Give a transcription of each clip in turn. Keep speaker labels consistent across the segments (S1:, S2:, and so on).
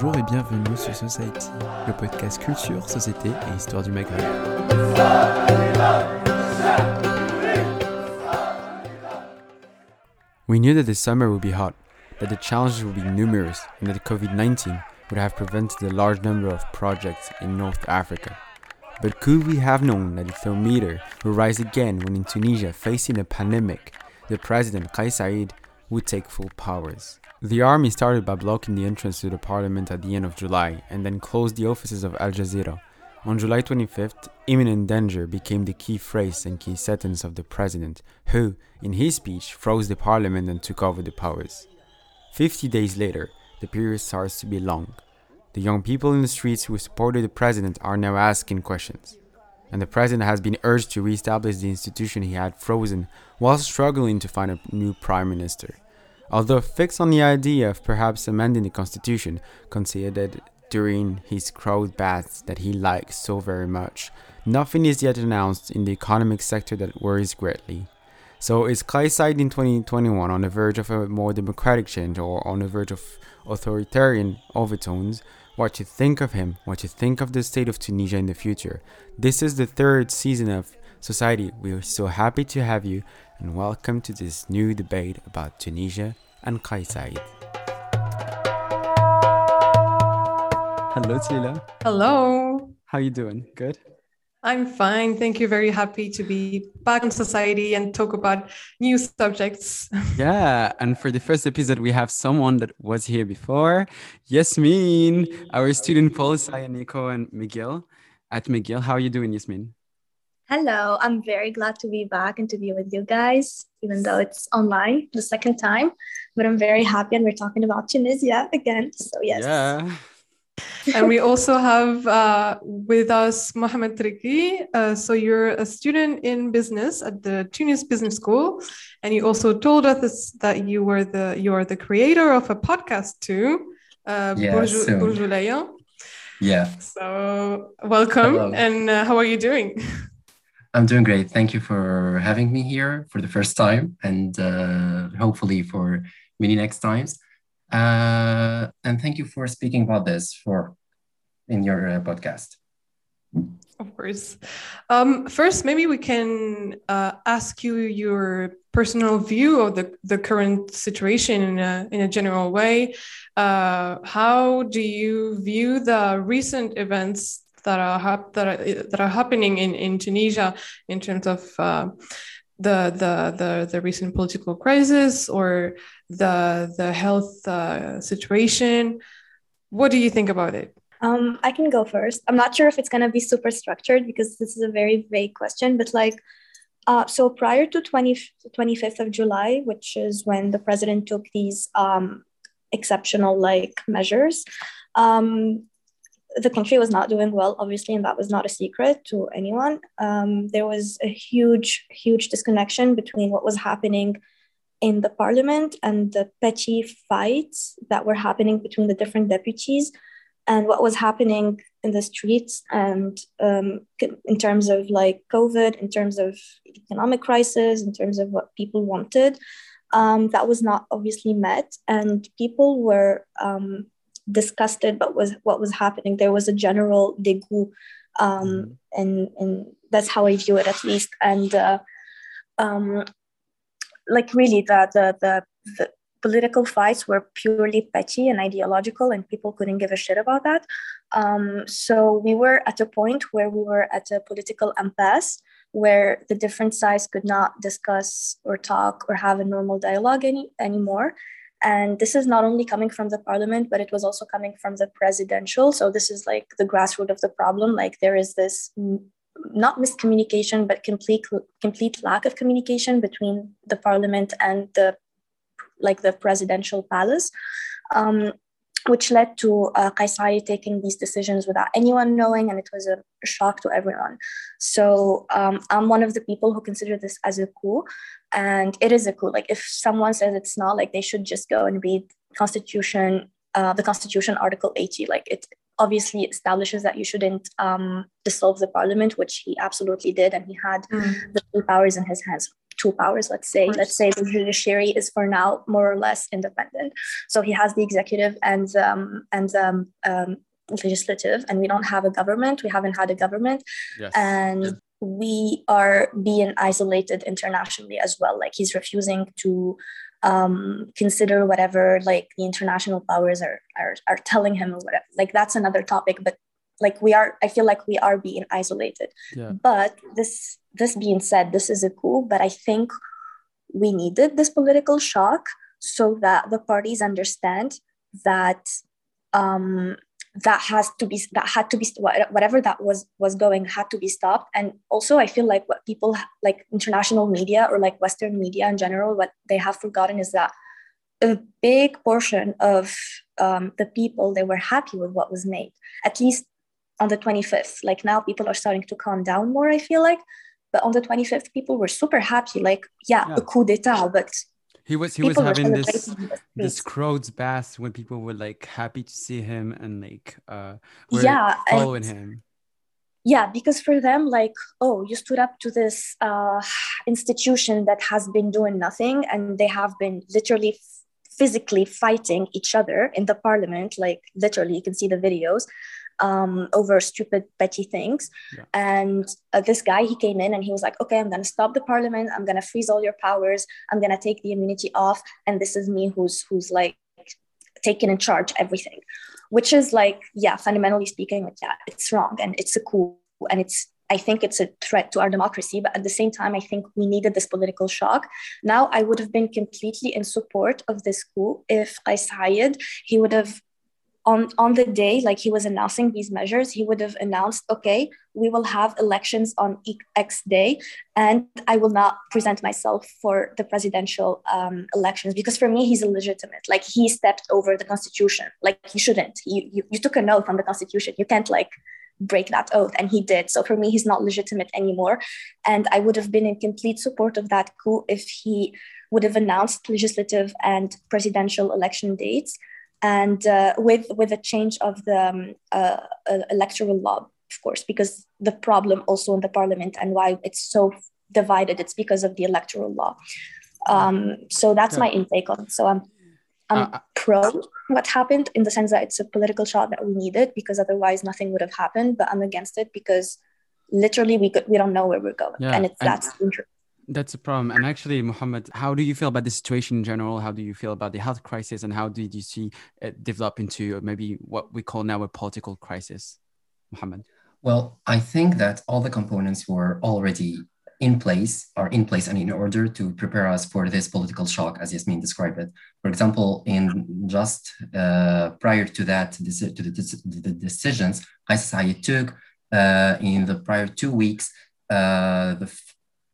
S1: Bonjour et bienvenue sur Society, le podcast culture, société et histoire du Maghreb. We knew that the summer would be hot, that the challenges would be numerous, and that COVID 19 would have prevented a large number of projects in North Africa. But could we have known that the thermometer would rise again when in Tunisia, facing a pandemic, the president Kais Saied would take full powers? The army started by blocking the entrance to the parliament at the end of July and then closed the offices of Al Jazeera. On July 25th, imminent danger became the key phrase and key sentence of the president, who, in his speech, froze the parliament and took over the powers. Fifty days later, the period starts to be long. The young people in the streets who supported the president are now asking questions. And the president has been urged to re-establish the institution he had frozen while struggling to find a new prime minister. Although fixed on the idea of perhaps amending the constitution, considered during his crowd baths that he likes so very much, nothing is yet announced in the economic sector that worries greatly. So is Saied in 2021 on the verge of a more democratic change or on the verge of authoritarian overtones? What you think of him, what you think of the state of Tunisia in the future. This is the third season of Society. We are so happy to have you and welcome to this new debate about Tunisia and Kais Saied. Hello, Tila.
S2: Hello.
S1: How are you doing? Good.
S2: I'm fine. Thank you. Very happy to be back in society and talk about new subjects.
S1: Yeah. And for the first episode, we have someone that was here before. Yasmin, our student Polisai, Nico, and Miguel at Miguel. How are you doing, Yasmin?
S3: Hello. I'm very glad to be back and to be with you guys, even though it's online the second time. But I'm very happy and we're talking about Tunisia again. So, yes.
S1: Yeah.
S2: and we also have uh, with us Mohamed Triki. Uh, so you're a student in business at the Tunis Business School, and you also told us that you were the you are the creator of a podcast too, uh,
S4: Yeah,
S2: Bourjou-
S4: soon.
S2: Bourjoulaya.
S4: Yeah,
S2: So welcome,
S4: Hello.
S2: and uh, how are you doing?
S4: I'm doing great. Thank you for having me here for the first time and uh, hopefully for many next times. Uh, and thank you for speaking about this for in your uh, podcast.
S2: Of course. Um, first, maybe we can uh, ask you your personal view of the, the current situation in a, in a general way. Uh, how do you view the recent events that are hap- that are, that are happening in, in Tunisia in terms of uh, the, the the the recent political crisis or the the health uh, situation? What do you think about it?
S3: Um, I can go first. I'm not sure if it's going to be super structured because this is a very vague question, but like, uh, so prior to 20, 25th of July, which is when the president took these um, exceptional like measures, um, the country was not doing well, obviously, and that was not a secret to anyone. Um, there was a huge, huge disconnection between what was happening in the parliament and the petty fights that were happening between the different deputies and what was happening in the streets and um, in terms of like covid in terms of economic crisis in terms of what people wanted um, that was not obviously met and people were um, disgusted but was what was happening there was a general dégoût um, and and that's how i view it at least. And uh, um, like really the the the, the political fights were purely petty and ideological and people couldn't give a shit about that. Um, so we were at a point where we were at a political impasse where the different sides could not discuss or talk or have a normal dialogue any, anymore and this is not only coming from the parliament but it was also coming from the presidential. So this is like the grassroots of the problem. Like there is this not miscommunication but complete complete lack of communication between the parliament and the like the presidential palace. Um, which led to uh, taking these decisions without anyone knowing, and it was a shock to everyone. So um, I'm one of the people who consider this as a coup, and it is a coup. Like if someone says it's not, like they should just go and read Constitution, uh, the Constitution Article 80. Like it obviously establishes that you shouldn't um, dissolve the parliament, which he absolutely did, and he had
S2: Mm.
S3: the powers in his hands. Two powers. Let's say, let's say the judiciary is for now more or less independent. So he has the executive and um, and um, um, legislative, and we don't have a government. We haven't had a government, yes. and we are being isolated internationally as well. Like he's refusing to um, consider whatever like the international powers are, are are telling him or whatever. Like that's another topic, but like we are i feel like we are being isolated. Yeah. but this this being said this is a coup but i think we needed this political shock so that the parties understand that um, that has to be that had to be whatever that was was going had to be stopped. And also i feel like what people like international media or like western media in general what they have forgotten is that a big portion of um, the people they were happy with what was made. At least on the 25th like now people are starting to calm down more i feel like. But on the 25th people were super happy like yeah, yeah. a coup d'etat but
S1: he was he was having this this crowd's bath when people were like happy to see him and like uh
S3: yeah
S1: following him.
S3: Yeah because for them like oh you stood up to this uh institution that has been doing nothing and they have been literally physically fighting each other in the parliament like literally you can see the videos um, over stupid, petty things. Yeah. And uh, this guy, he came in and he was like, okay, I'm going to stop the parliament. I'm going to freeze all your powers. I'm going to take the immunity off. And this is me who's, who's like taking in charge everything, which is like, yeah, fundamentally speaking, like, yeah, it's wrong and it's a coup and it's I think it's a threat to our democracy, but at the same time, I think we needed this political shock. Now, I would have been completely in support of this coup if Kais Saied, he would have on, on the day, like he was announcing these measures, he would have announced, okay, we will have elections on X day, and I will not present myself for the presidential um, elections because for me, he's illegitimate. Like he stepped over the constitution. Like he shouldn't. You, you, you took an oath on the constitution. You can't like break that oath and he did so for me he's not legitimate anymore and i would have been in complete support of that coup if he would have announced legislative and presidential election dates and uh, with with a change of the um, uh, uh, electoral law, of course, because the problem also in the parliament and why it's so divided, it's because of the electoral law. Um, so that's yeah. my intake on. It. So I'm I'm uh, uh, pro what happened in the sense that it's a political shot that we needed because otherwise nothing would have happened. But I'm against it because literally we could, we don't know where we're going, yeah. and it's and- that's
S1: that's a problem. And actually, Mohammed, how do you feel about the situation in general? How do you feel about the health crisis? And how did you see it develop into maybe what we call now a political crisis? Mohammed?
S4: Well, I think that all the components were already in place, are in place and in order to prepare us for this political shock, as Yasmin described it. For example, in just uh, prior to that, to the, the decisions Kais took uh, in the prior two weeks, uh, the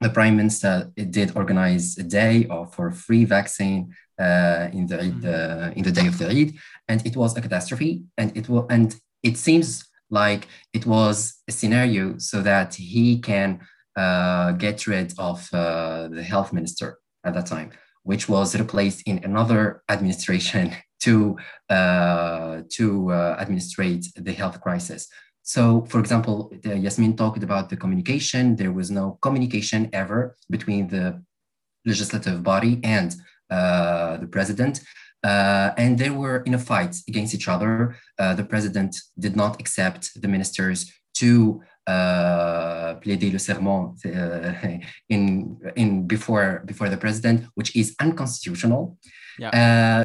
S4: the prime minister did organize a day of, for free vaccine uh, in the Eid, uh, in the day of the Eid, and it was a catastrophe. And it will, and it seems like it was a scenario so that he can uh, get rid of uh, the health minister at that time, which was replaced in another administration to uh, to uh, administrate the health crisis. So, for example, Yasmin talked about the communication. There was no communication ever between the legislative body and uh, the president. Uh, and they were in a fight against each other. Uh, the president did not accept the ministers to uh, plaider le serment uh, in, in before, before the president, which is unconstitutional. Yeah.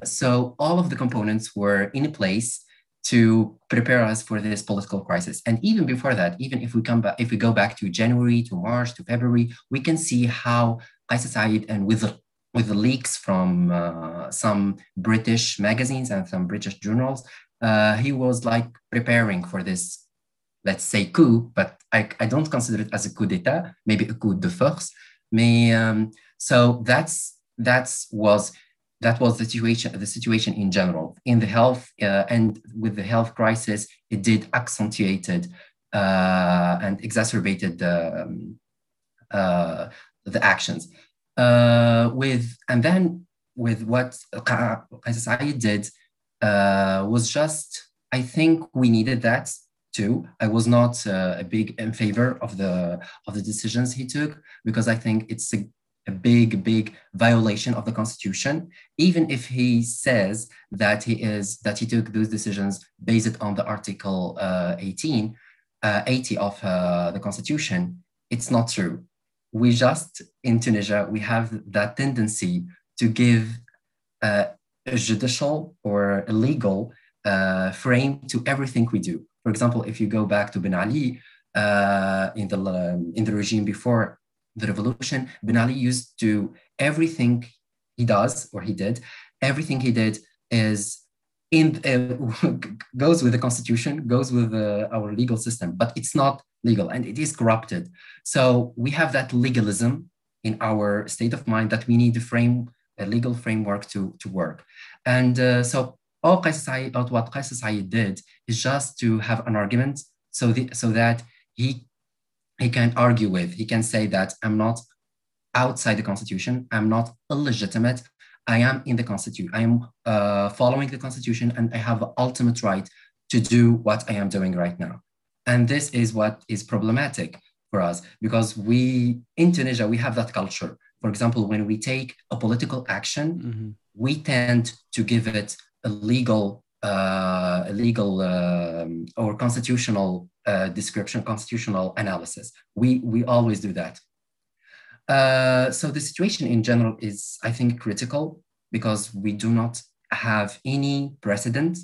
S4: Uh, so all of the components were in place to prepare us for this political crisis. And even before that, even if we come back, if we go back to January, to March, to February, we can see how Kais Saied and with the, with the leaks from uh, some British magazines and some British journals, uh, he was like preparing for this, let's say coup, but I, I don't consider it as a coup d'etat, maybe a coup de force. May, um, so that's that's was that was the situation the situation in general in the health uh, and with the health crisis it did accentuated uh, and exacerbated the um, uh, the actions uh, with and then with what society did uh, was just I think we needed that too. I was not uh, a big in favor of the of the decisions he took because I think it's a a big, big violation of the constitution, even if he says that he is that he took those decisions based on the Article uh, 18, uh, 80 of uh, the constitution. It's not true. We just in Tunisia we have that tendency to give uh, a judicial or a legal uh, frame to everything we do. For example, if you go back to Ben Ali uh, in the um, in the regime before the revolution, Ben Ali used to everything he does or he did, everything he did is in uh, goes with the constitution, goes with uh, our legal system, but it's not legal and it is corrupted. So we have that legalism in our state of mind that we need a frame, a legal framework to, to work. And uh, so all Kais what Kais Saied did is just to have an argument so, the, so that he, he can argue with, he can say that I'm not outside the constitution, I'm not illegitimate, I am in the constitution, I am uh, following the constitution and I have the ultimate right to do what I am doing right now. And this is what is problematic for us because we, in Tunisia, we have that culture. For example, when we take a political action, mm-hmm. we tend to give it a legal, legal um, or constitutional uh, description, constitutional analysis. We, we always do that. Uh, so the situation in general is, I think, critical because we do not have any precedent.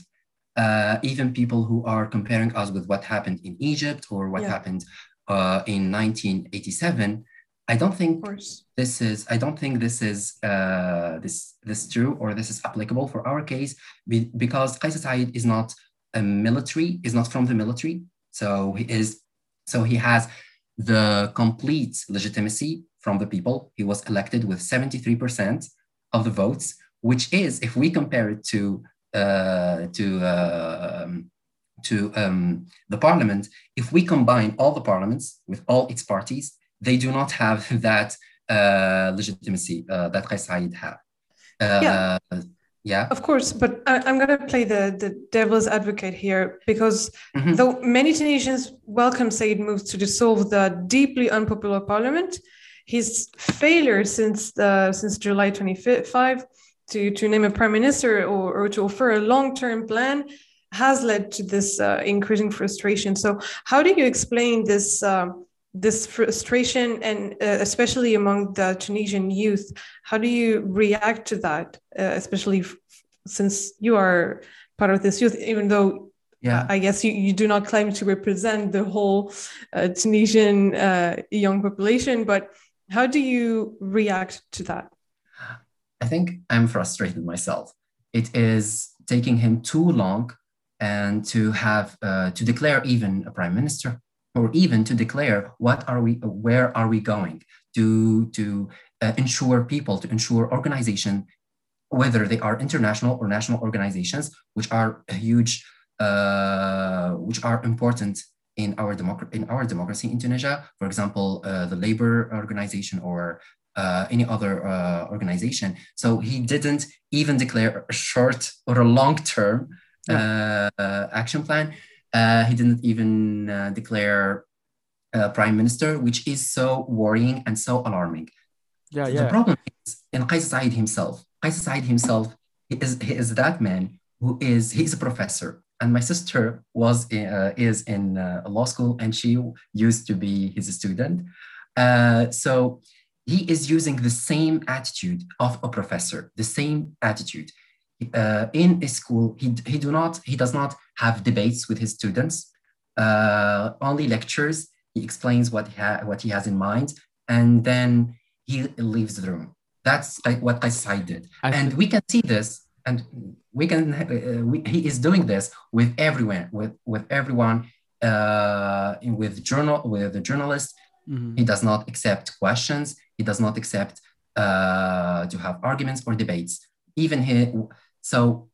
S4: Uh, even people who are comparing us with what happened in Egypt or what yeah. happened uh, in 1987, I don't think this is. I don't think this is uh, this this true or this is applicable for our case be, because Kais Saied is not a military. Is not from the military, so he is. So he has the complete legitimacy from the people. He was elected with 73% of the votes, which is, if we compare it to uh, to uh, to um, the parliament, if we combine all the parliaments with all its parties, they do not have that uh, legitimacy uh, that Kais Saied had. Uh,
S2: yeah. Yeah. Of course, but I, am going to play the, the devil's advocate here because mm-hmm. though many Tunisians welcome Said moves to dissolve the deeply unpopular parliament, his failure since the, since July 25 to, to name a prime minister or, or to offer a long-term plan has led to this uh, increasing frustration. So how do you explain this um, this frustration and uh, especially among the Tunisian youth. How do you react to that, uh, especially since you are part of this youth, even though yeah. I guess you, you do not claim to represent the whole uh, Tunisian uh, young population, but how do you react to that?
S4: I think I'm frustrated myself. It is taking him too long and to have uh, to declare even a prime minister or even to declare what are we, where are we going to, to uh, ensure people, to ensure organization, whether they are international or national organizations, which are huge, uh, which are important in our, democ- in our democracy in Tunisia. For example, uh, the labor organization or uh, any other uh, organization. So he didn't even declare a short or a long term yeah. Uh, action plan. Uh, he didn't even uh, declare uh, prime minister, which is so worrying and so alarming. Yeah, yeah. The problem is in Kais Saied himself. Kais Saied himself he is, he is that man who is he's a professor. And my sister was uh, is in uh, law school, and she used to be his student. Uh, so he is using the same attitude of a professor, the same attitude uh, in a school, he, he do not he does not have debates with his students. Uh, only lectures. He explains what he ha- what he has in mind, and then he leaves the room. That's like what Kais did, I and we can see this, and we can uh, we, he is doing this with everyone, with with everyone, uh, with journal with the journalists. Mm-hmm. He does not accept questions. He does not accept uh, to have arguments or debates. Even he, so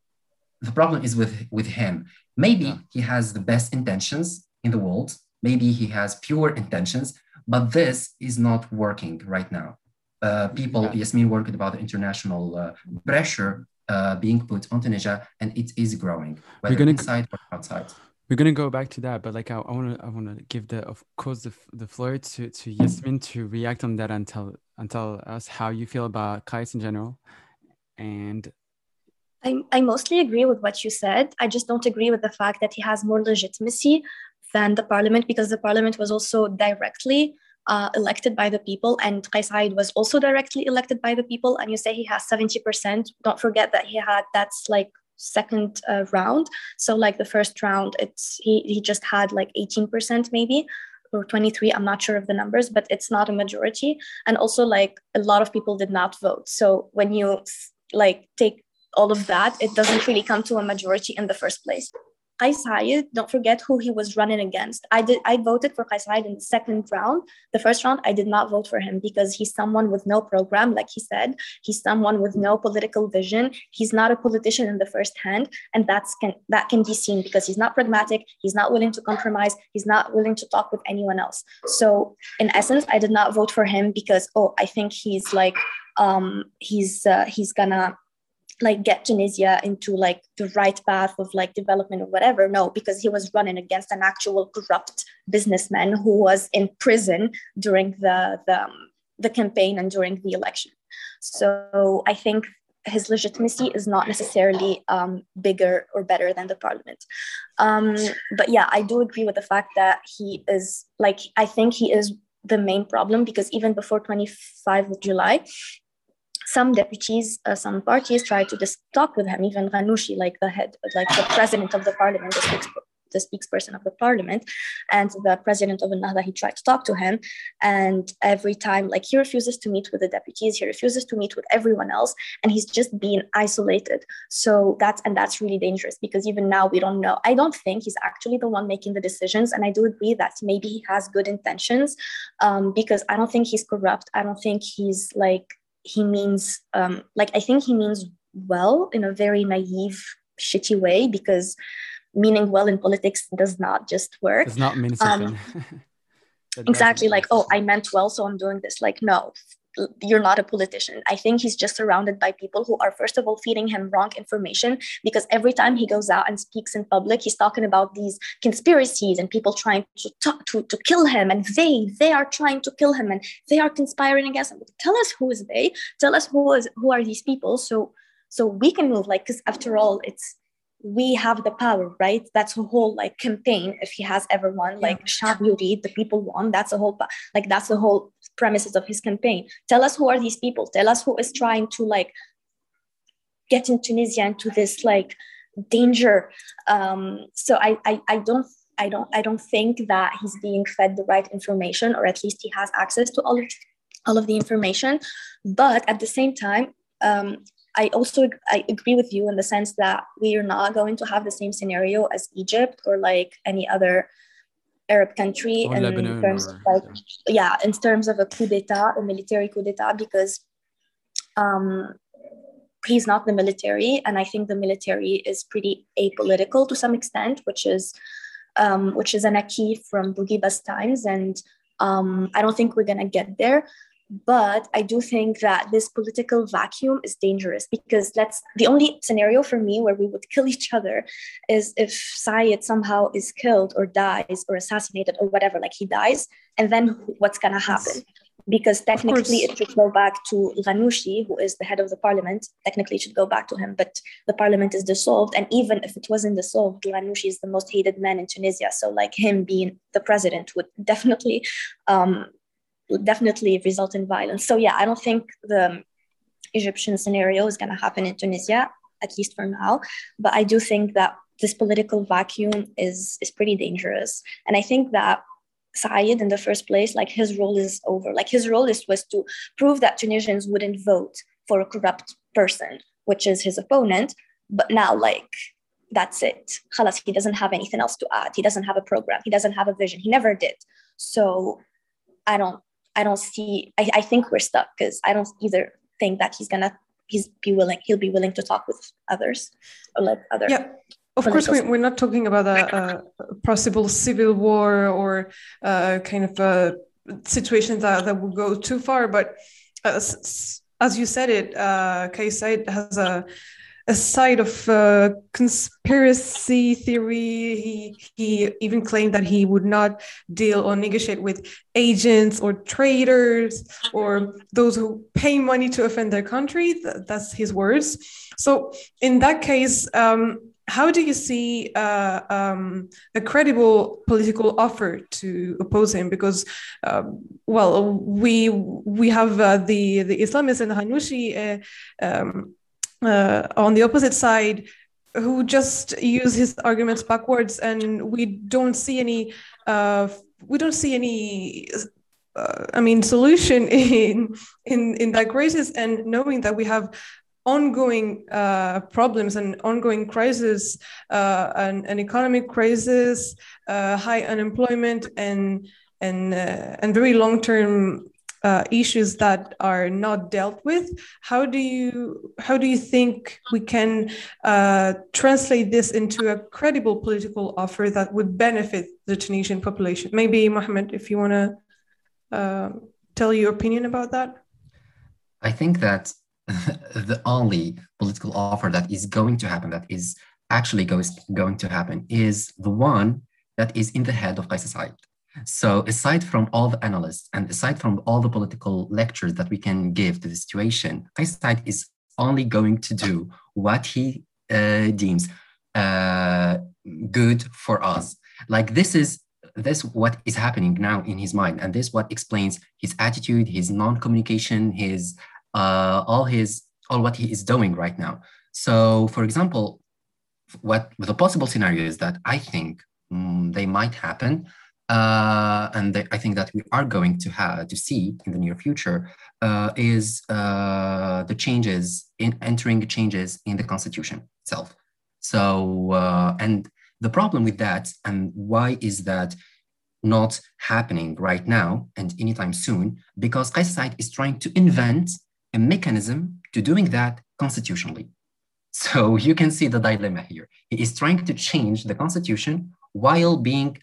S4: the problem is with, with him. Maybe yeah. he has the best intentions in the world. Maybe he has pure intentions, but this is not working right now. Uh, people, yeah. Yasmin worked about the international uh, pressure uh, being put on Tunisia, and it is growing, whether we're gonna, inside or outside.
S1: we're gonna go back to that, but like I, I wanna I wanna give the of course the the floor to to Yasmin to react on that and tell and tell us how you feel about Kais in general, and.
S3: I, I mostly agree with what you said. I just don't agree with the fact that he has more legitimacy than the parliament because the parliament was also directly uh, elected by the people and Kais Saied was also directly elected by the people. And you say he has 70% don't forget that he had that's like second uh, round. So like the first round, it's he he just had like 18% maybe or 23 i'm not sure of the numbers but it's not a majority. And also like a lot of people did not vote. So when you like take all of that it doesn't really come to a majority in the first place Kais Saied, don't forget who he was running against. I did I voted for Kais Saied in the second round. The first round, I did not vote for him because he's someone with no program, like he said. He's someone with no political vision. He's not a politician in the first hand. And that's can that can be seen because he's not pragmatic, he's not willing to compromise, he's not willing to talk with anyone else. So in essence, I did not vote for him because oh, I think he's like um he's uh, he's gonna like get Tunisia into like the right path of like development or whatever. No, because he was running against an actual corrupt businessman who was in prison during the the, um, the campaign and during the election. So I think his legitimacy is not necessarily um, bigger or better than the parliament. Um, but yeah, I do agree with the fact that he is like I think he is the main problem because even before 25 of July, some deputies, uh, some parties tried to just talk with him, even Ghannouchi, like the head, like the president of the parliament, the, speaks, the speaksperson of the parliament, and the president of Ennahda, he tried to talk to him. And every time, like he refuses to meet with the deputies, he refuses to meet with everyone else, and he's just being isolated. So that's, and that's really dangerous because even now we don't know. I don't think he's actually the one making the decisions. And I do agree that maybe he has good intentions um, because I don't think he's corrupt. I don't think he's like, he means um, like i think he means well in a very naive shitty way because meaning well in politics does not just work.
S1: Does not mean something.
S3: Um, exactly like oh i meant well so i'm doing this. Like no you're not a politician. I think he's just surrounded by people who are, first of all, feeding him wrong information because every time he goes out and speaks in public, he's talking about these conspiracies and people trying to talk, to, to kill him. And they, they are trying to kill him and they are conspiring against him. Tell us who is they? Tell us who is who are these people? So so we can move like because after all, it's we have the power, right? That's a whole like campaign. If he has ever won, yeah. like Shab read the people won. That's a whole like that's the whole premises of his campaign. Tell us who are these people. Tell us who is trying to like get in Tunisia into this like danger. Um, so I, I I don't I don't I don't think that he's being fed the right information, or at least he has access to all of all of the information. But at the same time, um, I also I agree with you in the sense that we are not going to have the same scenario as Egypt or like any other Arab country
S1: or
S3: in
S1: Lebanon
S3: terms
S1: or,
S3: of like yeah. in terms of a coup d'état, a military coup d'état, because um, he's not the military, and I think the military is pretty apolitical to some extent, which is um, which is an acquis from Bourguiba's times, and um, I don't think we're gonna get there but i do think that this political vacuum is dangerous because that's the only scenario for me where we would kill each other is if Saied somehow is killed or dies or assassinated or whatever like he dies and then what's going to happen because technically it should go back to Ghannouchi, who is the head of the parliament. Technically, it should go back to him, but the parliament is dissolved. And even if it wasn't dissolved, Ghannouchi is the most hated man in Tunisia. So, like him being the president would definitely um, definitely result in violence. So yeah, I don't think the Egyptian scenario is going to happen in Tunisia, at least for now. But I do think that this political vacuum is is pretty dangerous, and I think that Saied in the first place, like his role is over. Like his role is was to prove that Tunisians wouldn't vote for a corrupt person, which is his opponent. But now, like that's it. Khalas, he doesn't have anything else to add. He doesn't have a program. He doesn't have a vision. He never did. So I don't I don't see. I, I think we're stuck because I don't either think that he's gonna he's be willing he'll be willing to talk with others or like other.
S2: Yeah. Of course, we, we're not talking about a, a possible civil war or uh, kind of a situation that, that would go too far. But as, as you said it, uh, Kais Saied has a a side of uh, conspiracy theory. He he even claimed that he would not deal or negotiate with agents or traitors or those who pay money to offend their country. That's his words. So in that case. Um, how do you see uh, um, a credible political offer to oppose him? Because, um, well, we we have uh, the the Islamists and the Ghannouchi uh, um, uh, on the opposite side who just use his arguments backwards, and we don't see any uh, we don't see any. Uh, I mean, solution in in in that crisis, and knowing that we have ongoing uh, problems and ongoing crisis, uh, an, an economic crisis, uh, high unemployment, and and uh, and very long term uh, issues that are not dealt with. How do you how do you think we can uh, translate this into a credible political offer that would benefit the Tunisian population? Maybe Mohammed, if you want to tell your opinion about that.
S4: I think that the only political offer that is going to happen, that is actually goes, going to happen, is the one that is in the head of Kais Saied. So aside from all the analysts and aside from all the political lectures that we can give to the situation, Saied is only going to do what he uh, deems uh, good for us. Like this is this what is happening now in his mind, and this what explains his attitude, his non-communication, his uh, all his all what he is doing right now. So, for example, what the possible scenarios that I think um, they might happen, uh, and I think that we are going to have to see in the near future uh, is uh, the changes in entering changes in the constitution itself. So, uh, and the problem with that, and why is that not happening right now and anytime soon? Because Kais is trying to invent a mechanism to doing that constitutionally. So you can see the dilemma here. He is trying to change the constitution while being,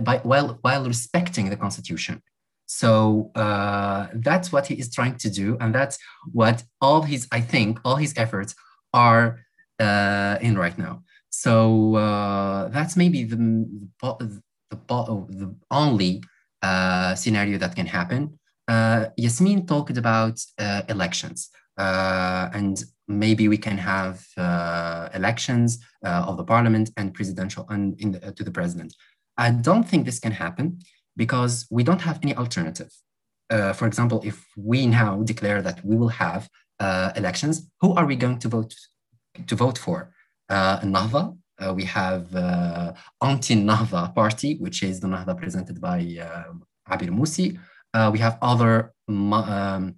S4: by, while, while respecting the constitution. So uh, that's what he is trying to do. And that's what all his, I think, all his efforts are uh, in right now. So uh, that's maybe the, the, the, the only uh, scenario that can happen uh, Yasmin talked about uh, elections, uh, and maybe we can have uh, elections of the parliament and presidential and the, to the president. I don't think this can happen because we don't have any alternative. for example, if we now declare that we will have elections, who are we going to vote to vote for? Uh, Nahda, we have anti-Nahda party, which is the Nahda presented by Abir Moussi. Uh, we have other um,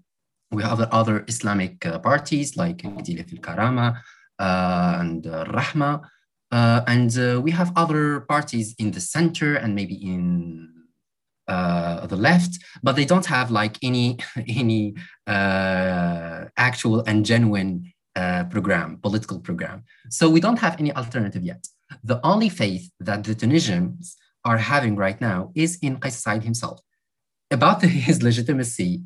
S4: we have other Islamic uh, parties like Gdilat al-Karama uh, and uh, Rahma, uh, and uh, we have other parties in the center and maybe in the left, but they don't have like any any actual and genuine program, political program. So we don't have any alternative yet. The only faith that the Tunisians are having right now is in Kais Saied himself about his legitimacy,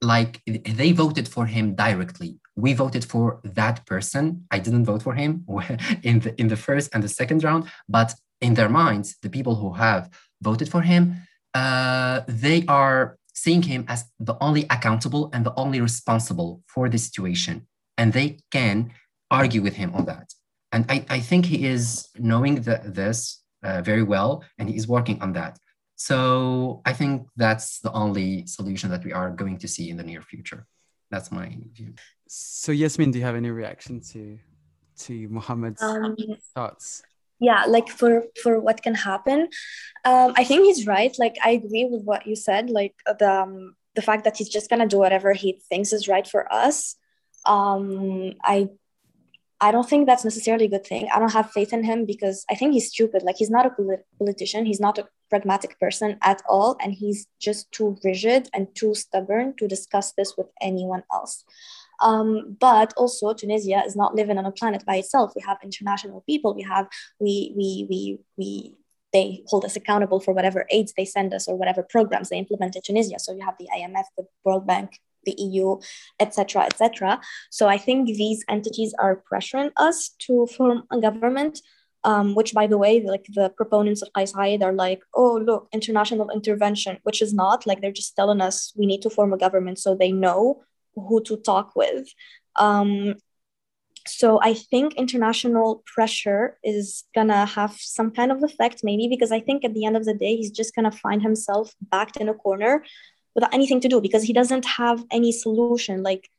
S4: like they voted for him directly. We voted for that person. I didn't vote for him in the in the first and the second round, but in their minds, the people who have voted for him, uh, they are seeing him as the only accountable and the only responsible for the situation, and they can argue with him on that. And I, I think he is knowing the, this uh, very well, and he is working on that. So I think that's the only solution that we are going to see in the near future. That's my view.
S1: So Yasmin, do you have any reaction to to Mohammed's um, thoughts?
S3: Yeah, like for for what can happen, um, I think he's right. Like I agree with what you said. Like the um, the fact that he's just gonna do whatever he thinks is right for us. Um, I I don't think that's necessarily a good thing. I don't have faith in him because I think he's stupid. Like he's not a polit- politician. He's not a pragmatic person at all, and he's just too rigid and too stubborn to discuss this with anyone else. Um, but also, Tunisia is not living on a planet by itself. We have international people. We have we we we we they hold us accountable for whatever aids they send us or whatever programs they implement in Tunisia. So you have the IMF, the World Bank, the EU, etc., etc. So I think these entities are pressuring us to form a government. Um, which, by the way, like the proponents of Kais are like, oh, look, international intervention, which is not like they're just telling us we need to form a government so they know who to talk with. Um, so I think international pressure is gonna have some kind of effect, maybe because I think at the end of the day, he's just gonna find himself backed in a corner without anything to do because he doesn't have any solution. Like,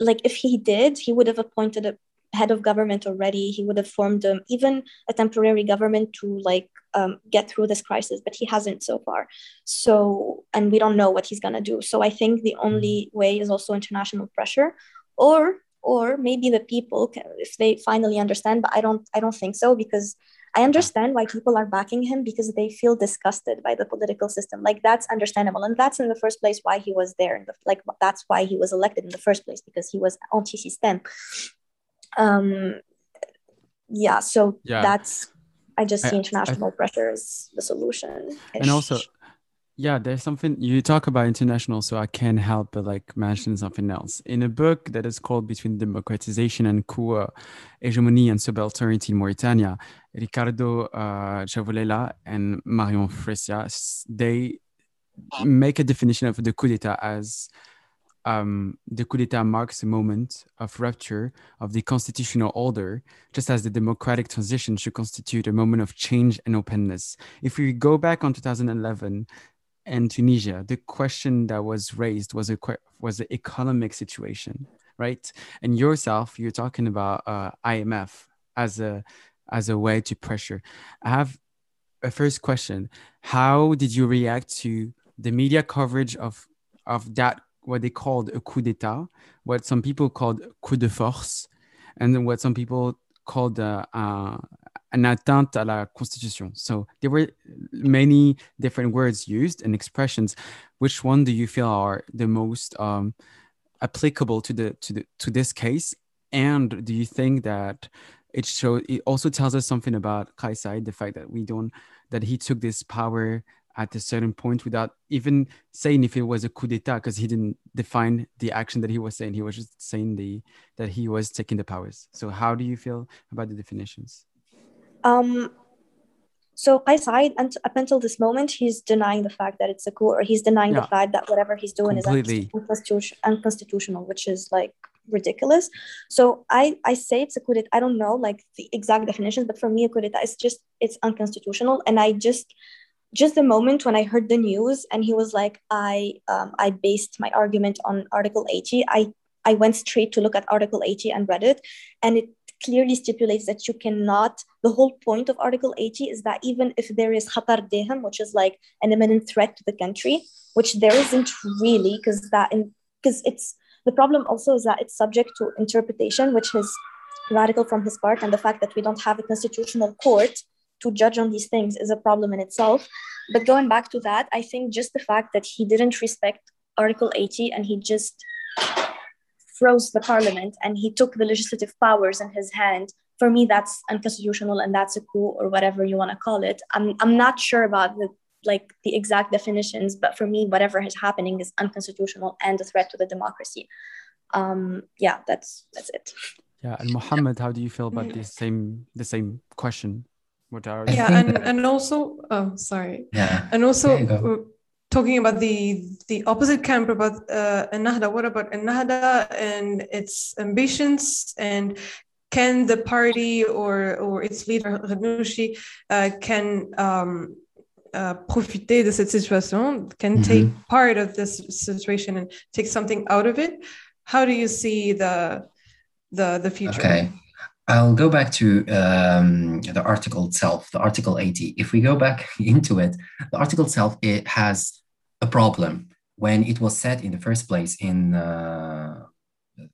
S3: like if he did, he would have appointed a head of government already. He would have formed um, even a temporary government to like um, get through this crisis, but he hasn't so far. So, and we don't know what he's gonna do. So I think the only way is also international pressure, or or maybe the people can, if they finally understand but i don't i don't think so because i understand why people are backing him because they feel disgusted by the political system like that's understandable and that's in the first place why he was there the, like that's why he was elected in the first place because he was anti-system um yeah so yeah. that's i just see international I, I, pressure as the solution
S1: and also yeah, there's something you talk about international, so I can't help but like mention something else. In a book that is called Between Democratization and Coup, Hegemony and Subalternity in Mauritania, Riccardo uh, Ciavolella and Marion Fresia, they make a definition of the coup d'etat as um, the coup d'etat marks a moment of rupture of the constitutional order, just as the democratic transition should constitute a moment of change and openness. If we go back on 2011, and Tunisia, the question that was raised was a was the economic situation, right? And yourself, you're talking about uh, IMF as a as a way to pressure. I have a first question: How did you react to the media coverage of of that what they called a coup d'état, what some people called coup de force, and what some people called uh, uh, an atteinte à la Constitution. So there were many different words used and expressions. Which one do you feel are the most um, applicable to the to the to this case? And do you think that it show it also tells us something about Kais Saied, the fact that we don't that he took this power at a certain point without even saying if it was a coup d'état because he didn't define the action that he was saying he was just saying the that he was taking the powers so how do you feel about the definitions
S3: um, so Kais Saied, up until this moment, he's denying the fact that it's a coup, or he's denying yeah. the fact that whatever he's doing Completely. is unconstitutional, which is like ridiculous. So I I say it's a coup d'etat. I don't know like the exact definitions, but for me, a coup d'etat is just it's unconstitutional. And I just just the moment when I heard the news and he was like, I um, I based my argument on Article 80. I I went straight to look at Article 80 and read it, and it clearly stipulates that you cannot the whole point of article 80 is that even if there is khatar which is like an imminent threat to the country which there isn't really because that in because it's the problem also is that it's subject to interpretation which is radical from his part and the fact that we don't have a constitutional court to judge on these things is a problem in itself. But going back to that i think just the fact that he didn't respect article 80 and he just froze the parliament and he took the legislative powers in his hand for me that's unconstitutional and that's a coup or whatever you want to call it. I'm, I'm not sure about the like the exact definitions but for me whatever is happening is unconstitutional and a threat to the democracy. Um yeah that's that's it.
S1: Yeah and mohammed how do you feel about the same the same question
S2: what are yeah and and also oh sorry yeah and also talking about the the opposite camp about uh, Ennahda. What about Ennahda and its ambitions and can the party or or its leader Ghannouchi uh, can um, uh, profiter de cette situation, can mm-hmm. take part of this situation and take something out of it. How do you see the the the future?
S4: Okay. I'll go back to um, the article itself, the Article 80. If we go back into it, the article itself, it has a problem when it was set in the first place in uh,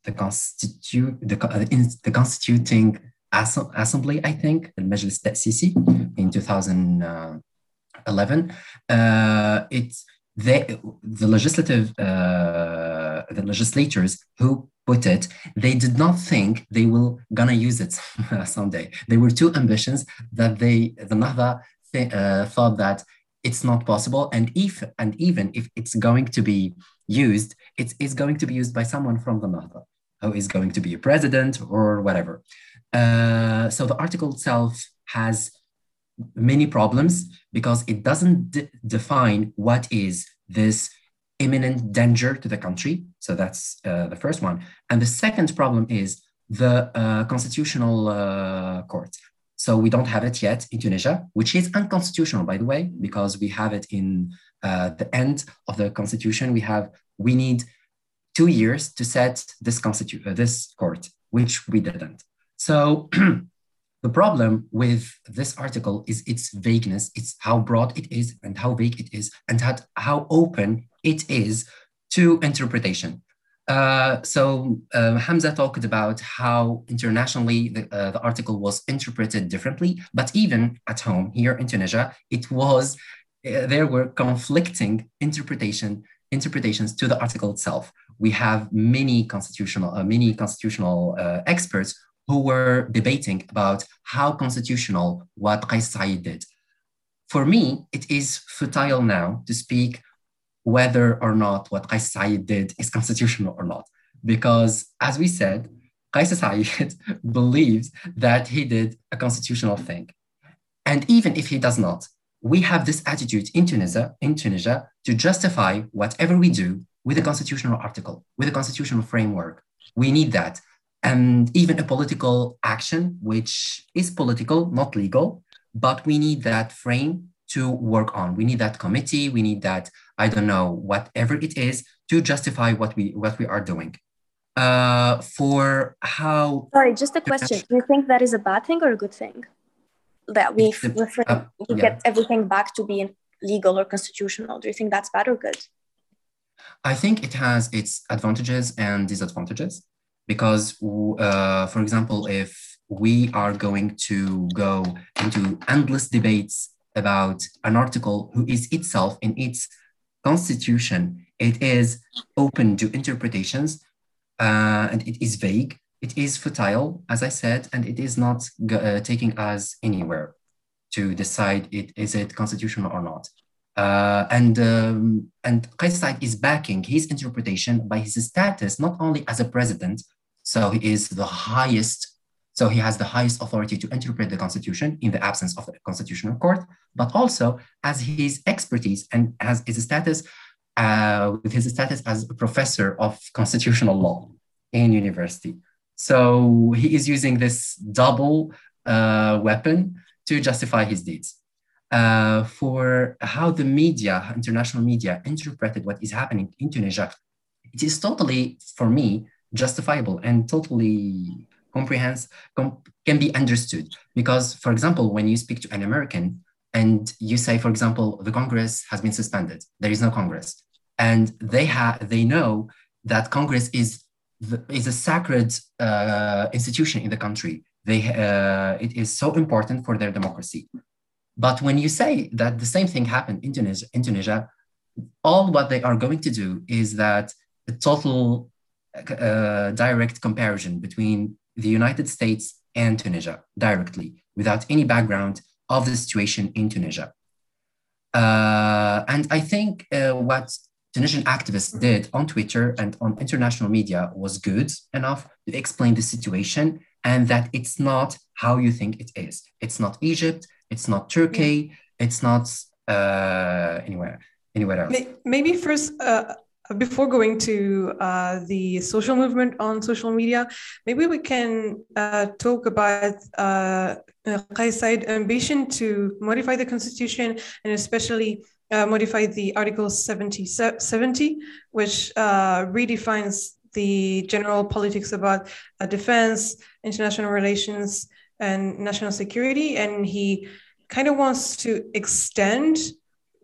S4: the the, uh, in the constituting assembly, I think, the Majlis Ta'sisi in 2011. Uh, it's they, the legislative, uh, the legislators who put it, they did not think they will gonna use it someday. They were too ambitious that they, the Nahda th- uh, thought that it's not possible. And if and even if it's going to be used, it's, it's going to be used by someone from the Nahda who is going to be a president or whatever. Uh, so the article itself has many problems because it doesn't de- define what is this imminent danger to the country. So that's uh, the first one. And the second problem is the uh, constitutional uh, court. So we don't have it yet in Tunisia, which is unconstitutional, by the way, because we have it in uh, the end of the constitution. We have we need two years to set this constitu- uh, this court, which we didn't. So the problem with this article is its vagueness. It's how broad it is and how vague it is and how, how open it is to interpretation. Uh, so uh, Hamza talked about how internationally the, uh, the article was interpreted differently, but even at home here in Tunisia, it was uh, there were conflicting interpretation interpretations to the article itself. We have many constitutional uh, many constitutional uh, experts who were debating about how constitutional what Kais Saied did. For me, it is futile now to speak whether or not what Kais Saied did is constitutional or not. Because as we said, Kais Saied believes that he did a constitutional thing. And even if he does not, we have this attitude in Tunisia, in Tunisia to justify whatever we do with a constitutional article, with a constitutional framework. We need that and even a political action, which is political, not legal, but we need that frame to work on. We need that committee. We need that, I don't know, whatever it is to justify what we what we are doing. Uh, for how
S3: sorry, just a question. Do you think that is a bad thing or a good thing? That we, uh, we yeah. get everything back to being legal or constitutional. Do you think that's bad or good?
S4: I think it has its advantages and disadvantages because, uh, for example, if we are going to go into endless debates about an article who is itself in its constitution, it is open to interpretations uh, and it is vague. It is futile, as I said, and it is not uh, taking us anywhere to decide it is it constitutional or not. Uh, and um, and Kais Saied is backing his interpretation by his status not only as a president so he is the highest, so he has the highest authority to interpret the constitution in the absence of the constitutional court, but also as his expertise and as his status, uh, with his status as a professor of constitutional law in university. So he is using this double uh, weapon to justify his deeds. Uh, for how the media, international media, interpreted what is happening in Tunisia, it is totally, for me, justifiable and totally comprehends com- can be understood. Because for example when you speak to an american and you say for example the congress has been suspended. There is no congress. And they have they know that congress is the, is a sacred uh, institution in the country. They uh, it is so important for their democracy. But when you say that the same thing happened in tunisia, in tunisia all what they are going to do is that the total uh, direct comparison between the United States and Tunisia directly without any background of the situation in Tunisia. Uh, and I think uh, what Tunisian activists did on Twitter and on international media was good enough to explain the situation and that it's not how you think it is. It's not Egypt, it's not Turkey, it's not uh, anywhere anywhere else.
S2: Maybe first, uh, before going to uh, the social movement on social media, maybe we can uh, talk about uh, Kais ambition to modify the constitution and especially uh, modify the Article 70, 70 which uh, redefines the general politics about uh, defense, international relations, and national security. And he kind of wants to extend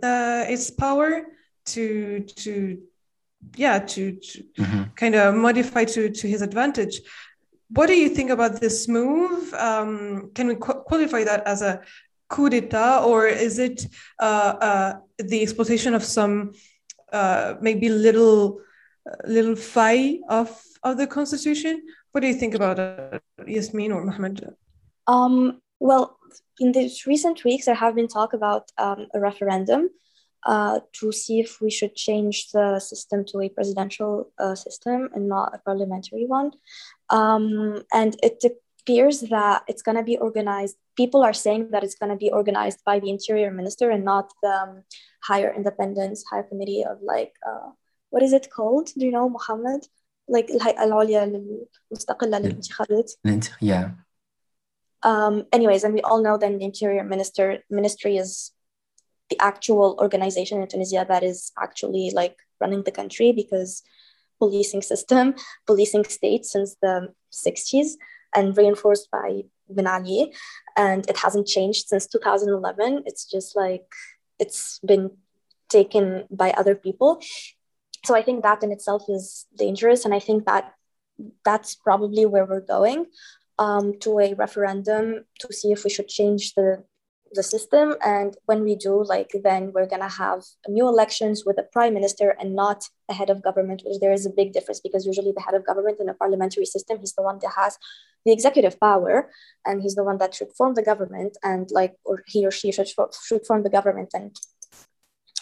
S2: uh, its power to to yeah to, to mm-hmm. kind of modify to to his advantage. What do you think about this move? Um, can we qu- qualify that as a coup d'etat or is it uh, uh, the exploitation of some uh, maybe little uh, little fay of of the constitution? What do you think about it yasmin or mohammed?
S3: Um, Well, in these recent weeks, there have been talk about um, a referendum uh, to see if we should change the system to a presidential uh, system and not a parliamentary one. Um, and it appears that it's going to be organized. People are saying that it's going to be organized by the interior minister and not the um, higher independence, higher committee of like, uh, what is it called? Do you know, Mohammed? Like
S4: Yeah.
S3: Um, anyways, and we all know that the interior minister ministry is the actual organization in Tunisia that is actually like running the country because policing system, policing state since the 60s and reinforced by Ben Ali. And it hasn't changed since 2011. It's just like it's been taken by other people. So I think that in itself is dangerous. And I think that that's probably where we're going um, to a referendum to see if we should change the the system. And when we do, like, then we're going to have new elections with a prime minister and not a head of government, which there is a big difference because usually the head of government in a parliamentary system, he's the one that has the executive power and he's the one that should form the government and like, or he or she should, should form the government and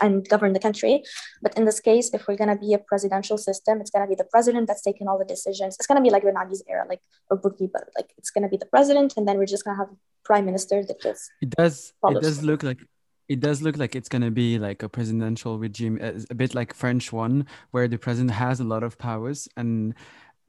S3: and govern the country. But in this case, if we're going to be a presidential system, it's going to be the president that's taking all the decisions. It's going to be like Ben Ali's era, like or Bourguiba. Like it's going to be the president, and then we're just going to have a prime minister that just.
S1: It does. It does look like. It does look like it's gonna be like a presidential regime, a bit like French one, where the president has a lot of powers, and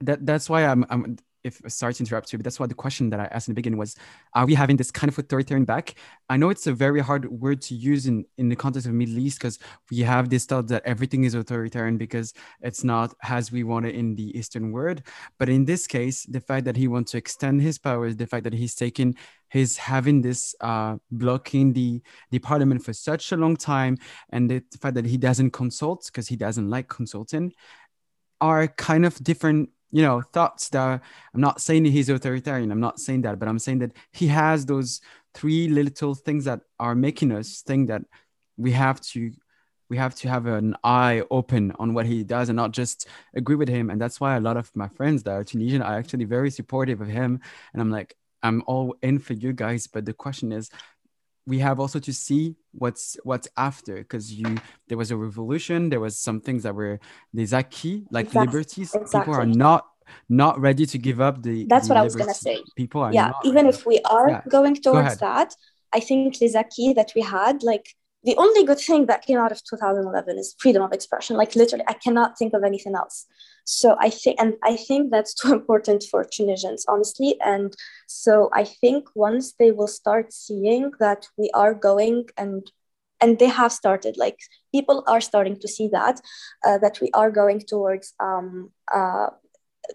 S1: that that's why I'm I'm if sorry to interrupt you, but that's why the question that I asked in the beginning was, are we having this kind of authoritarian back? I know it's a very hard word to use in, in the context of Middle East because we have this thought that everything is authoritarian because it's not as we want it in the Eastern world. But in this case, the fact that he wants to extend his powers, the fact that he's taking his having this uh, blocking the the parliament for such a long time, and the fact that he doesn't consult because he doesn't like consulting, are kind of different you know thoughts that i'm not saying he's authoritarian i'm not saying that but i'm saying that he has those three little things that are making us think that we have to we have to have an eye open on what he does and not just agree with him. And that's why a lot of my friends that are tunisian are actually very supportive of him. And i'm like i'm all in for you guys but the question is we have also to see what's what's after because you there was a revolution there was some things that were des acquis like exactly. liberties exactly. people are not not ready to give up the
S3: that's
S1: the
S3: what i was gonna say
S1: people are
S3: yeah even if we are yeah. going towards Go that i think les acquis that we had like the only good thing that came out of 2011 is freedom of expression like literally i cannot think of anything else so i think and i think that's too important for tunisians honestly. And so i think once they will start seeing that we are going and and they have started like people are starting to see that uh, that we are going towards um, uh,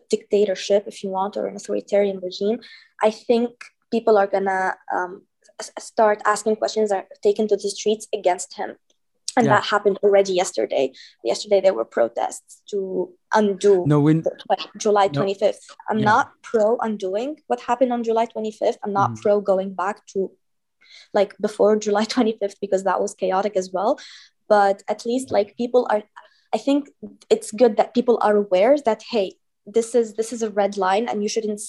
S3: dictatorship if you want or an authoritarian regime i think people are gonna um, start asking questions are taken to the streets against him and yeah. that happened already yesterday yesterday there were protests to undo
S1: no when
S3: july 25th no. i'm yeah. not pro undoing what happened on july 25th i'm not mm. pro going back to like before july 25th because that was chaotic as well but at least like people are i think it's good that people are aware that hey this is this is a red line and you shouldn't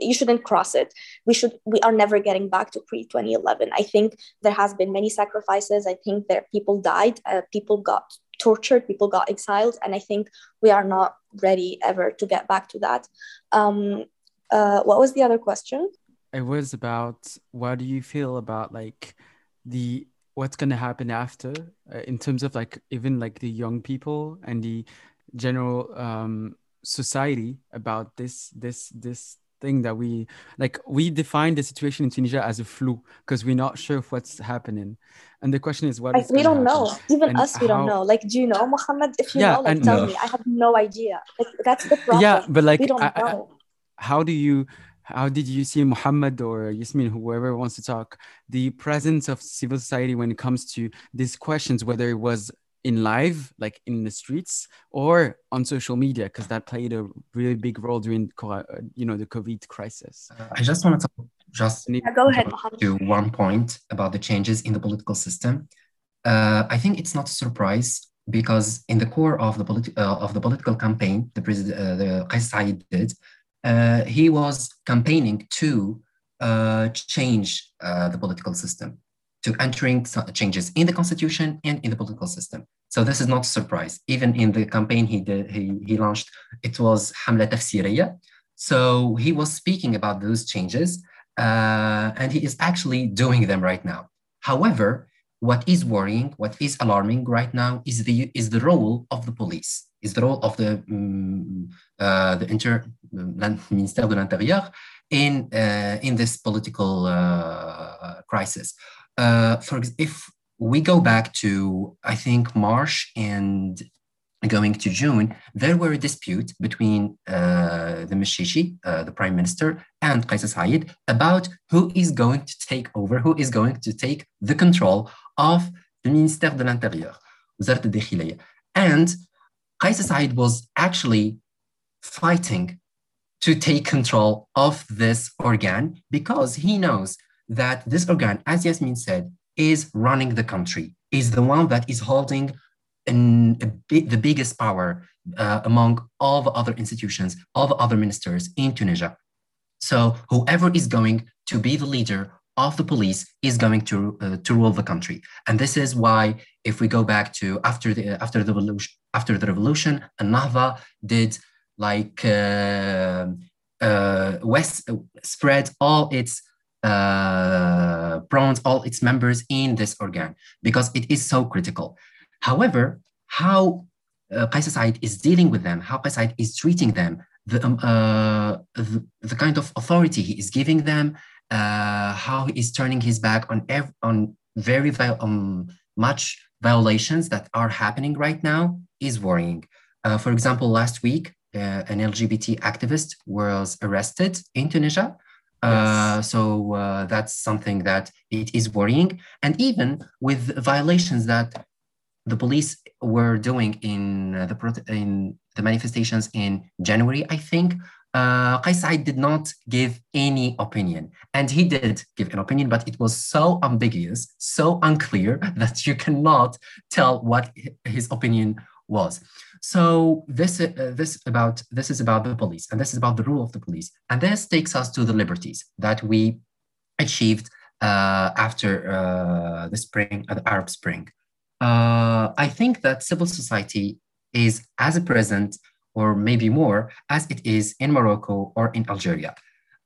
S3: you shouldn't cross it. We should we are never getting back to pre 2011 i think there has been many sacrifices. I think there people died uh, people got tortured people got exiled and i think we are not ready ever to get back to that. Um, uh, what was the other question?
S1: It was about what do you feel about like the what's going to happen after uh, in terms of like even like the young people and the general um, society about this this this thing that we like we define the situation in Tunisia as a flu because we're not sure of what's happening. And the question is what
S3: like, we don't know. Even us, we how... don't know. Like, do you know Mohammed? If you yeah, know, like tell no. me. I have no idea. Like that's the problem.
S1: Yeah, but like
S3: we don't I, know.
S1: I, how do you how did you see Muhammad or Yasmin, whoever wants to talk, the presence of civil society when it comes to these questions, whether it was in live, like in the streets, or on social media, because that played a really big role during, uh, you know, the COVID crisis.
S4: Uh, I just want to just
S3: yeah, go ahead,
S4: to one point about the changes in the political system. Uh, I think it's not a surprise because in the core of the politi- uh, of the political campaign, the president, uh, the Kais Saied did, uh, he was campaigning to uh, change uh, the political system, to entering changes in the constitution and in the political system. So this is not a surprise. Even in the campaign he did, he, he launched, it was Hamla Tafsiriya. So he was speaking about those changes, uh, and he is actually doing them right now. However, what is worrying, what is alarming right now is the is the role of the police, is the role of the um, uh, the inter ministère de l'Intérieur in uh, in this political uh, crisis. Uh, for if we go back to I think March and going to June, there were a dispute between uh, the Mechichi, uh, the prime minister, and Kais Saied about who is going to take over, who is going to take the control of the Ministère de l'Intérieur, And Kais Saied was actually fighting to take control of this organ because he knows that this organ, as Yasmin said, is running the country, is the one that is holding an, the biggest power uh, among all the other institutions, all the other ministers in Tunisia. So whoever is going to be the leader of the police is going to uh, to rule the country, and this is why, if we go back to after the after the revolution, after the revolution, Nahda did like uh, uh, West uh, spread all its uh, all its members in this organ because it is so critical. However, how uh, is dealing with them, how Kais is treating them, the, um, uh, the, the, kind of authority he is giving them, uh, how he is turning his back on on very um, much violations that are happening right now is worrying. Uh, for example, last week, uh, an LGBT activist was arrested in Tunisia. Uh, yes. so uh, that's something that it is worrying. And even with violations that the police were doing in uh, the in the manifestations in January, I think uh, Kais did not give any opinion. And he did give an opinion, but it was so ambiguous, so unclear that you cannot tell what his opinion was. So this, uh, this, about, this is about the police, and this is about the rule of the police. And this takes us to the liberties that we achieved uh, after uh, the spring, uh, the Arab Spring. Uh, I think that civil society is as present or maybe more as it is in Morocco or in Algeria.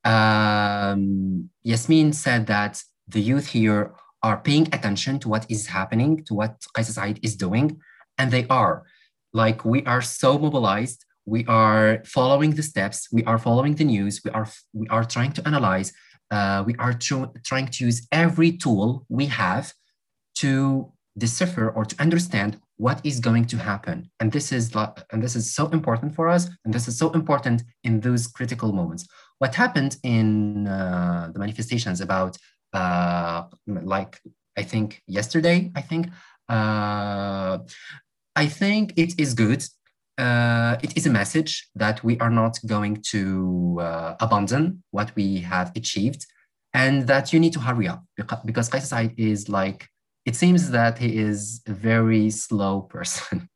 S4: Um, Yasmin said that the youth here are paying attention to what is happening, to what Kais Saied is doing, and they are. Like we are so mobilized, we are following the steps, we are following the news, we are we are trying to analyze, uh, we are tr- trying to use every tool we have to decipher or to understand what is going to happen. And this is and this is so important for us. And this is so important in those critical moments. What happened in uh, the manifestations about uh, like i think yesterday i think uh, i think it is good uh, it is a message that we are not going to uh, abandon what we have achieved and that you need to hurry up because Kais Saied is like it seems that he is a very slow person.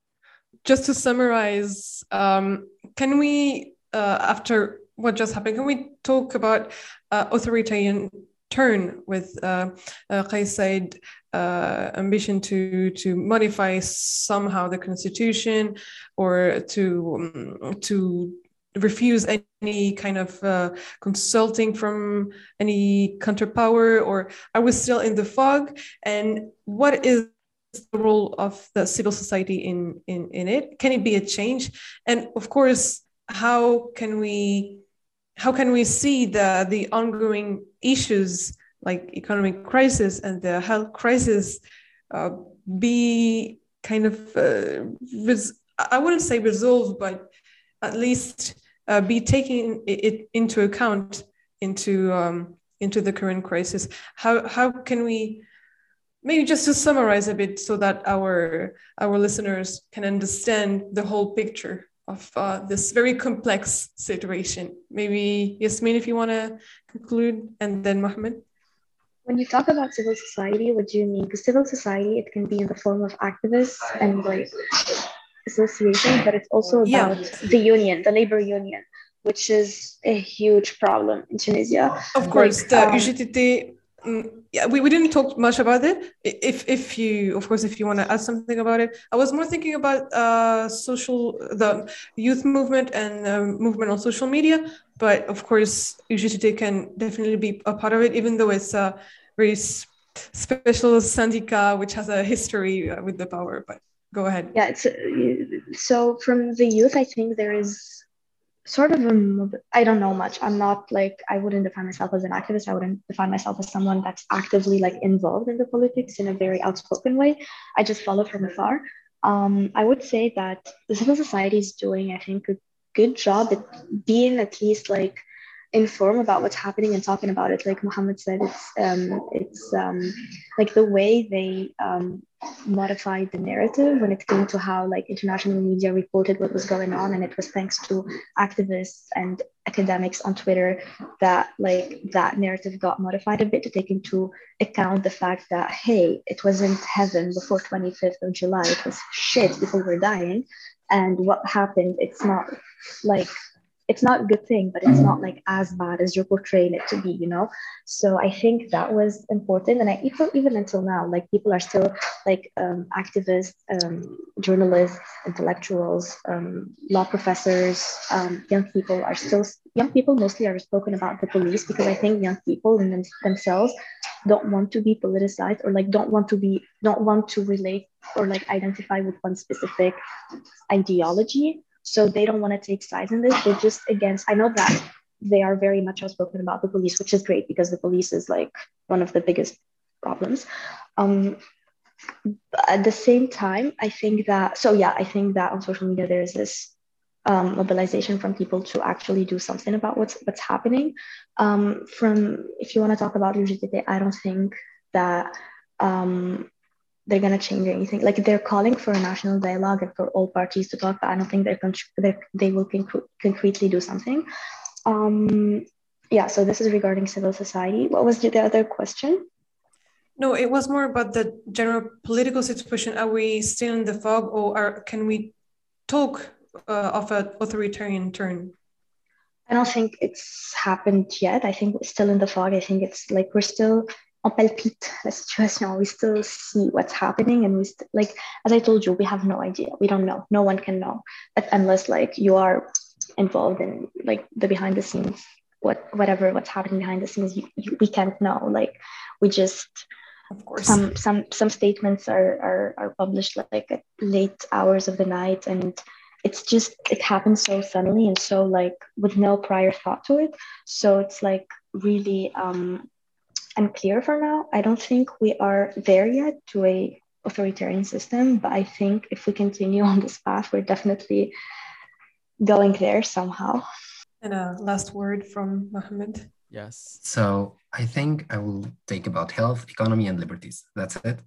S2: Just to summarize, um, can we, uh, after what just happened, can we talk about uh, authoritarian turn with uh, uh, Saied uh, ambition to to modify somehow the constitution or to um, to refuse any kind of uh, consulting from any counterpower or are we still in the fog. And what is the role of the civil society in, in, in it? Can it be a change? And of course how can we how can we see the the ongoing issues like economic crisis and the health crisis uh, be kind of uh, res- i wouldn't say resolved but at least uh, be taking it into account into um, into the current crisis? How how can we maybe just to summarize a bit so that our our listeners can understand the whole picture of uh, this very complex situation? Maybe Yasmin, if you want to conclude, and then Mohammed.
S3: When you talk about civil society, what do you mean? Because civil society, it can be in the form of activists and like association, but it's also about yeah. the union, the labor union. which is a huge problem in Tunisia.
S2: Of course, like, the um, UGTT. Yeah, we, we didn't talk much about it. If if you, of course, if you want to add something about it, I was more thinking about uh, social, the youth movement and uh, movement on social media. But of course, UGTT can definitely be a part of it, even though it's a very special syndicat which has a history uh, with the power. But go ahead.
S3: Yeah, it's uh, so from the youth, I think there is sort of a, I don't know much. I'm not like I wouldn't define myself as an activist. I wouldn't define myself as someone that's actively like involved in the politics in a very outspoken way. I just follow from afar. Um, I would say that the civil society is doing, I think, a good job at being at least like inform about what's happening and talking about it. Like Muhammad said, it's um, it's um, like the way they um, modified the narrative when it came to how like international media reported what was going on, and it was thanks to activists and academics on Twitter that like that narrative got modified a bit to take into account the fact that hey, it wasn't heaven before 25th of July, it was shit People we're dying, and what happened, it's not like it's not a good thing, but it's not like as bad as you're portraying it to be, you know? So I think that was important. And I even, even until now, like people are still like um, activists, um, journalists, intellectuals, um, law professors, um, young people are still, young people mostly are spoken about the police because I think young people in them, themselves don't want to be politicized or like don't want to be, don't want to relate or like identify with one specific ideology so they don't want to take sides in this. They're just against, I know that they are very much outspoken about the police, which is great because the police is like one of the biggest problems. Um, at the same time, I think that, so yeah, I think that on social media, there is this um, mobilization from people to actually do something about what's what's happening. Um, from if you want to talk about UGTT, I don't think that um, they're going to change anything. Like they're calling for a national dialogue and for all parties to talk, but I don't think they're, con- they're they will conc- concretely do something. Um, yeah, so this is regarding civil society. What was the other question?
S2: No, it was more about the general political situation. Are we still in the fog, or are, can we talk uh, of an authoritarian turn?
S3: I don't think it's happened yet. I think we're still in the fog. I think it's like we're still on palpite la situation. We still see what's happening, and we st- like as I told you, we have no idea. We don't know. No one can know unless like you are involved in like the behind the scenes, what whatever what's happening behind the scenes. You, you, we can't know. Like we just
S2: of course
S3: some some some statements are are, are published like at late hours of the night and it's just it happens so suddenly and so like with no prior thought to it so it's like really um unclear for now. I don't think we are there yet to a authoritarian system, but I think if we continue on this path, we're definitely going there somehow.
S2: And a last word from Mohammed.
S1: Yes.
S4: So I think I will take about health, economy, and liberties. That's it.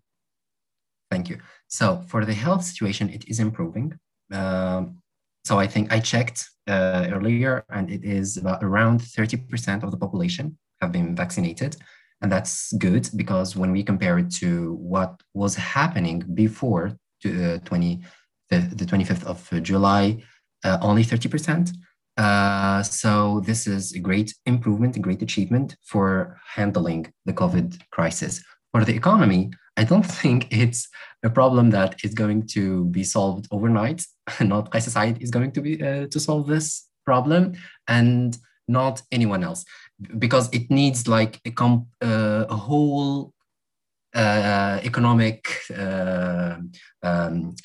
S4: Thank you. So for the health situation, it is improving. Um, so I think I checked uh, earlier, and it is about around 30% of the population have been vaccinated. And that's good because when we compare it to what was happening before to, uh, 20, the, the 25th of July, uh, only 30%. Uh, so this is a great improvement, a great achievement for handling the COVID crisis. For the economy, I don't think it's a problem that is going to be solved overnight. Not Kais Saied is going to be uh, to solve this problem, and not anyone else because it needs like a, comp, uh, a whole uh, economic uh, um,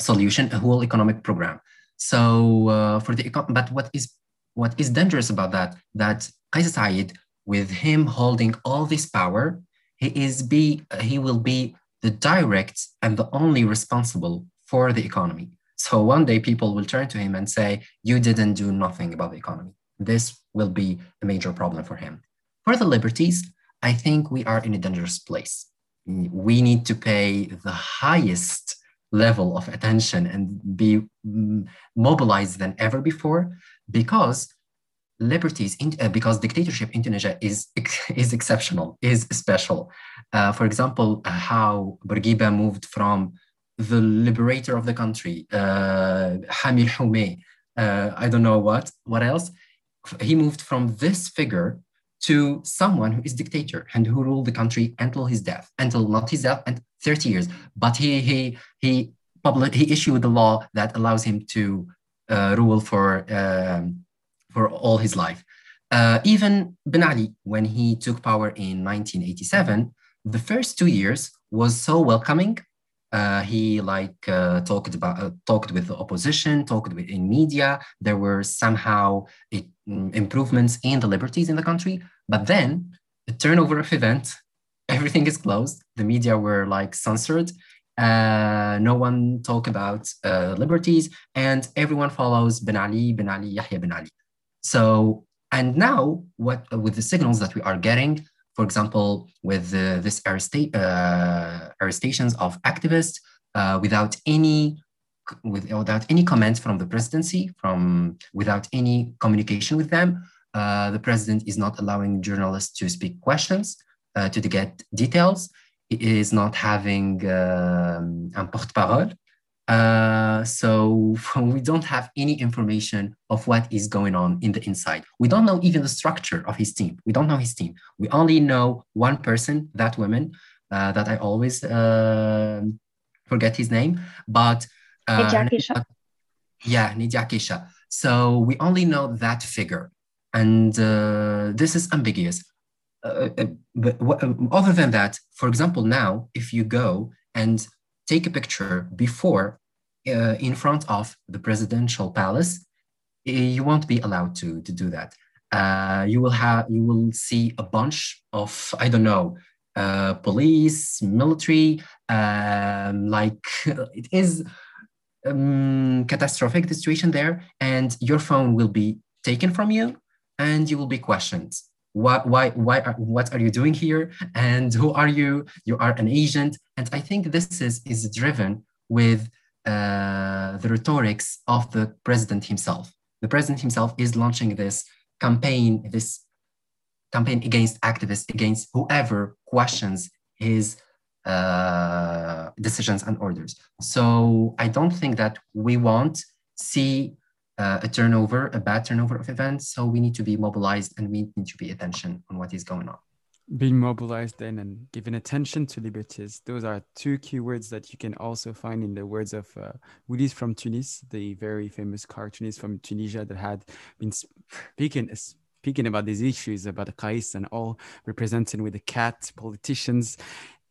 S4: solution, a whole economic program. So uh, for the but what is what is dangerous about that that Kais Saied, with him holding all this power, he is be he will be the direct and the only responsible for the economy. So one day people will turn to him and say, "You didn't do nothing about the economy." this will be a major problem for him. For the liberties, I think we are in a dangerous place. We need to pay the highest level of attention and be mm, mobilized than ever before because liberties in, uh, because dictatorship in Tunisia is is exceptional, is special. Uh, for example, uh, how Bourguiba moved from the liberator of the country, uh, Hamil uh, I don't know what, what else. He moved from this figure to someone who is dictator and who ruled the country until his death, until not his death, and 30 years. But he he he public he issued the law that allows him to uh, rule for um, for all his life. Uh, even Ben Ali, when he took power in 1987, the first two years was so welcoming uh, he like uh, talked about uh, talked with the opposition, talked with in media. There were somehow it, mm, improvements in the liberties in the country. But then the turnover of event, everything is closed. The media were like censored. Uh, no one talk about uh, liberties, and everyone follows Ben Ali, Ben Ali, Yahya Ben Ali. So and now what with the signals that we are getting for example, with uh, this arresta- uh, arrestations of activists uh, without any without any comments from the presidency, from without any communication with them. Uh, the president is not allowing journalists to speak questions, uh, to get details. He is not having um, un porte-parole. Uh, so we don't have any information of what is going on in the inside. We don't know even the structure of his team. We don't know his team. We only know one person, that woman, uh, that I always uh, forget his name, but
S3: uh,
S4: yeah, Nadia Akacha. So we only know that figure, and uh, this is ambiguous. Uh, uh but other than that, for example, now if you go and take a picture before uh, in front of the presidential palace, you won't be allowed to, to do that. Uh, you will have you will see a bunch of I don't know uh, police, military, um, like it is um, catastrophic the situation there, and your phone will be taken from you, and you will be questioned why why why are, what are you doing here? And who are you? You are an agent. And i think this is is driven with uh, the rhetorics of the president himself. The president himself is launching this campaign this campaign against activists against whoever questions his uh, decisions and orders. So i don't think that we want see uh, a turnover, a bad turnover of events. So we need to be mobilized and we need to pay attention on what is going on.
S1: Being mobilized then and giving attention to liberties. Those are two keywords that you can also find in the words of uh, Willis from Tunis, the very famous cartoonist from Tunisia that had been speaking speaking about these issues about the Kais and all representing with the cat politicians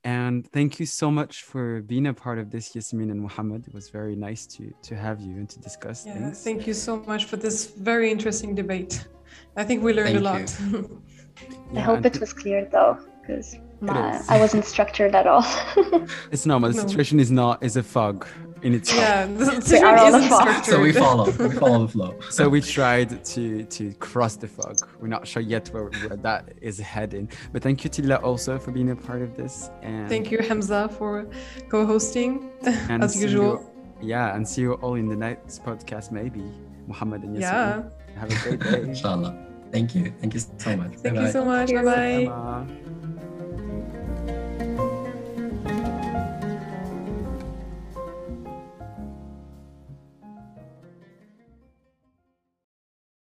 S1: and thank you so much for being a part of this, Yasmin and Muhammad. It was very nice to, to have you and to discuss yeah, things.
S2: Thank you so much for this very interesting debate. I think we learned thank
S3: a lot. I hope it was clear though, because I wasn't structured at all.
S1: it's normal. The no. situation is not is a fog in itself.
S2: Yeah, the situation isn't structured.
S4: So we follow. We follow the flow.
S1: so we tried to to cross the fog. We're not sure yet where, where that is heading. But thank you, Tila, also for being a part of this.
S2: And thank you, Hamza, for co-hosting as usual.
S1: You, yeah, and see you all in the next podcast, maybe. Muhammad and Yasmin.
S2: Yeah.
S1: Have a great day.
S4: Inshallah. Thank you. Thank you so much.
S2: Thank Bye-bye. you so much. Bye bye.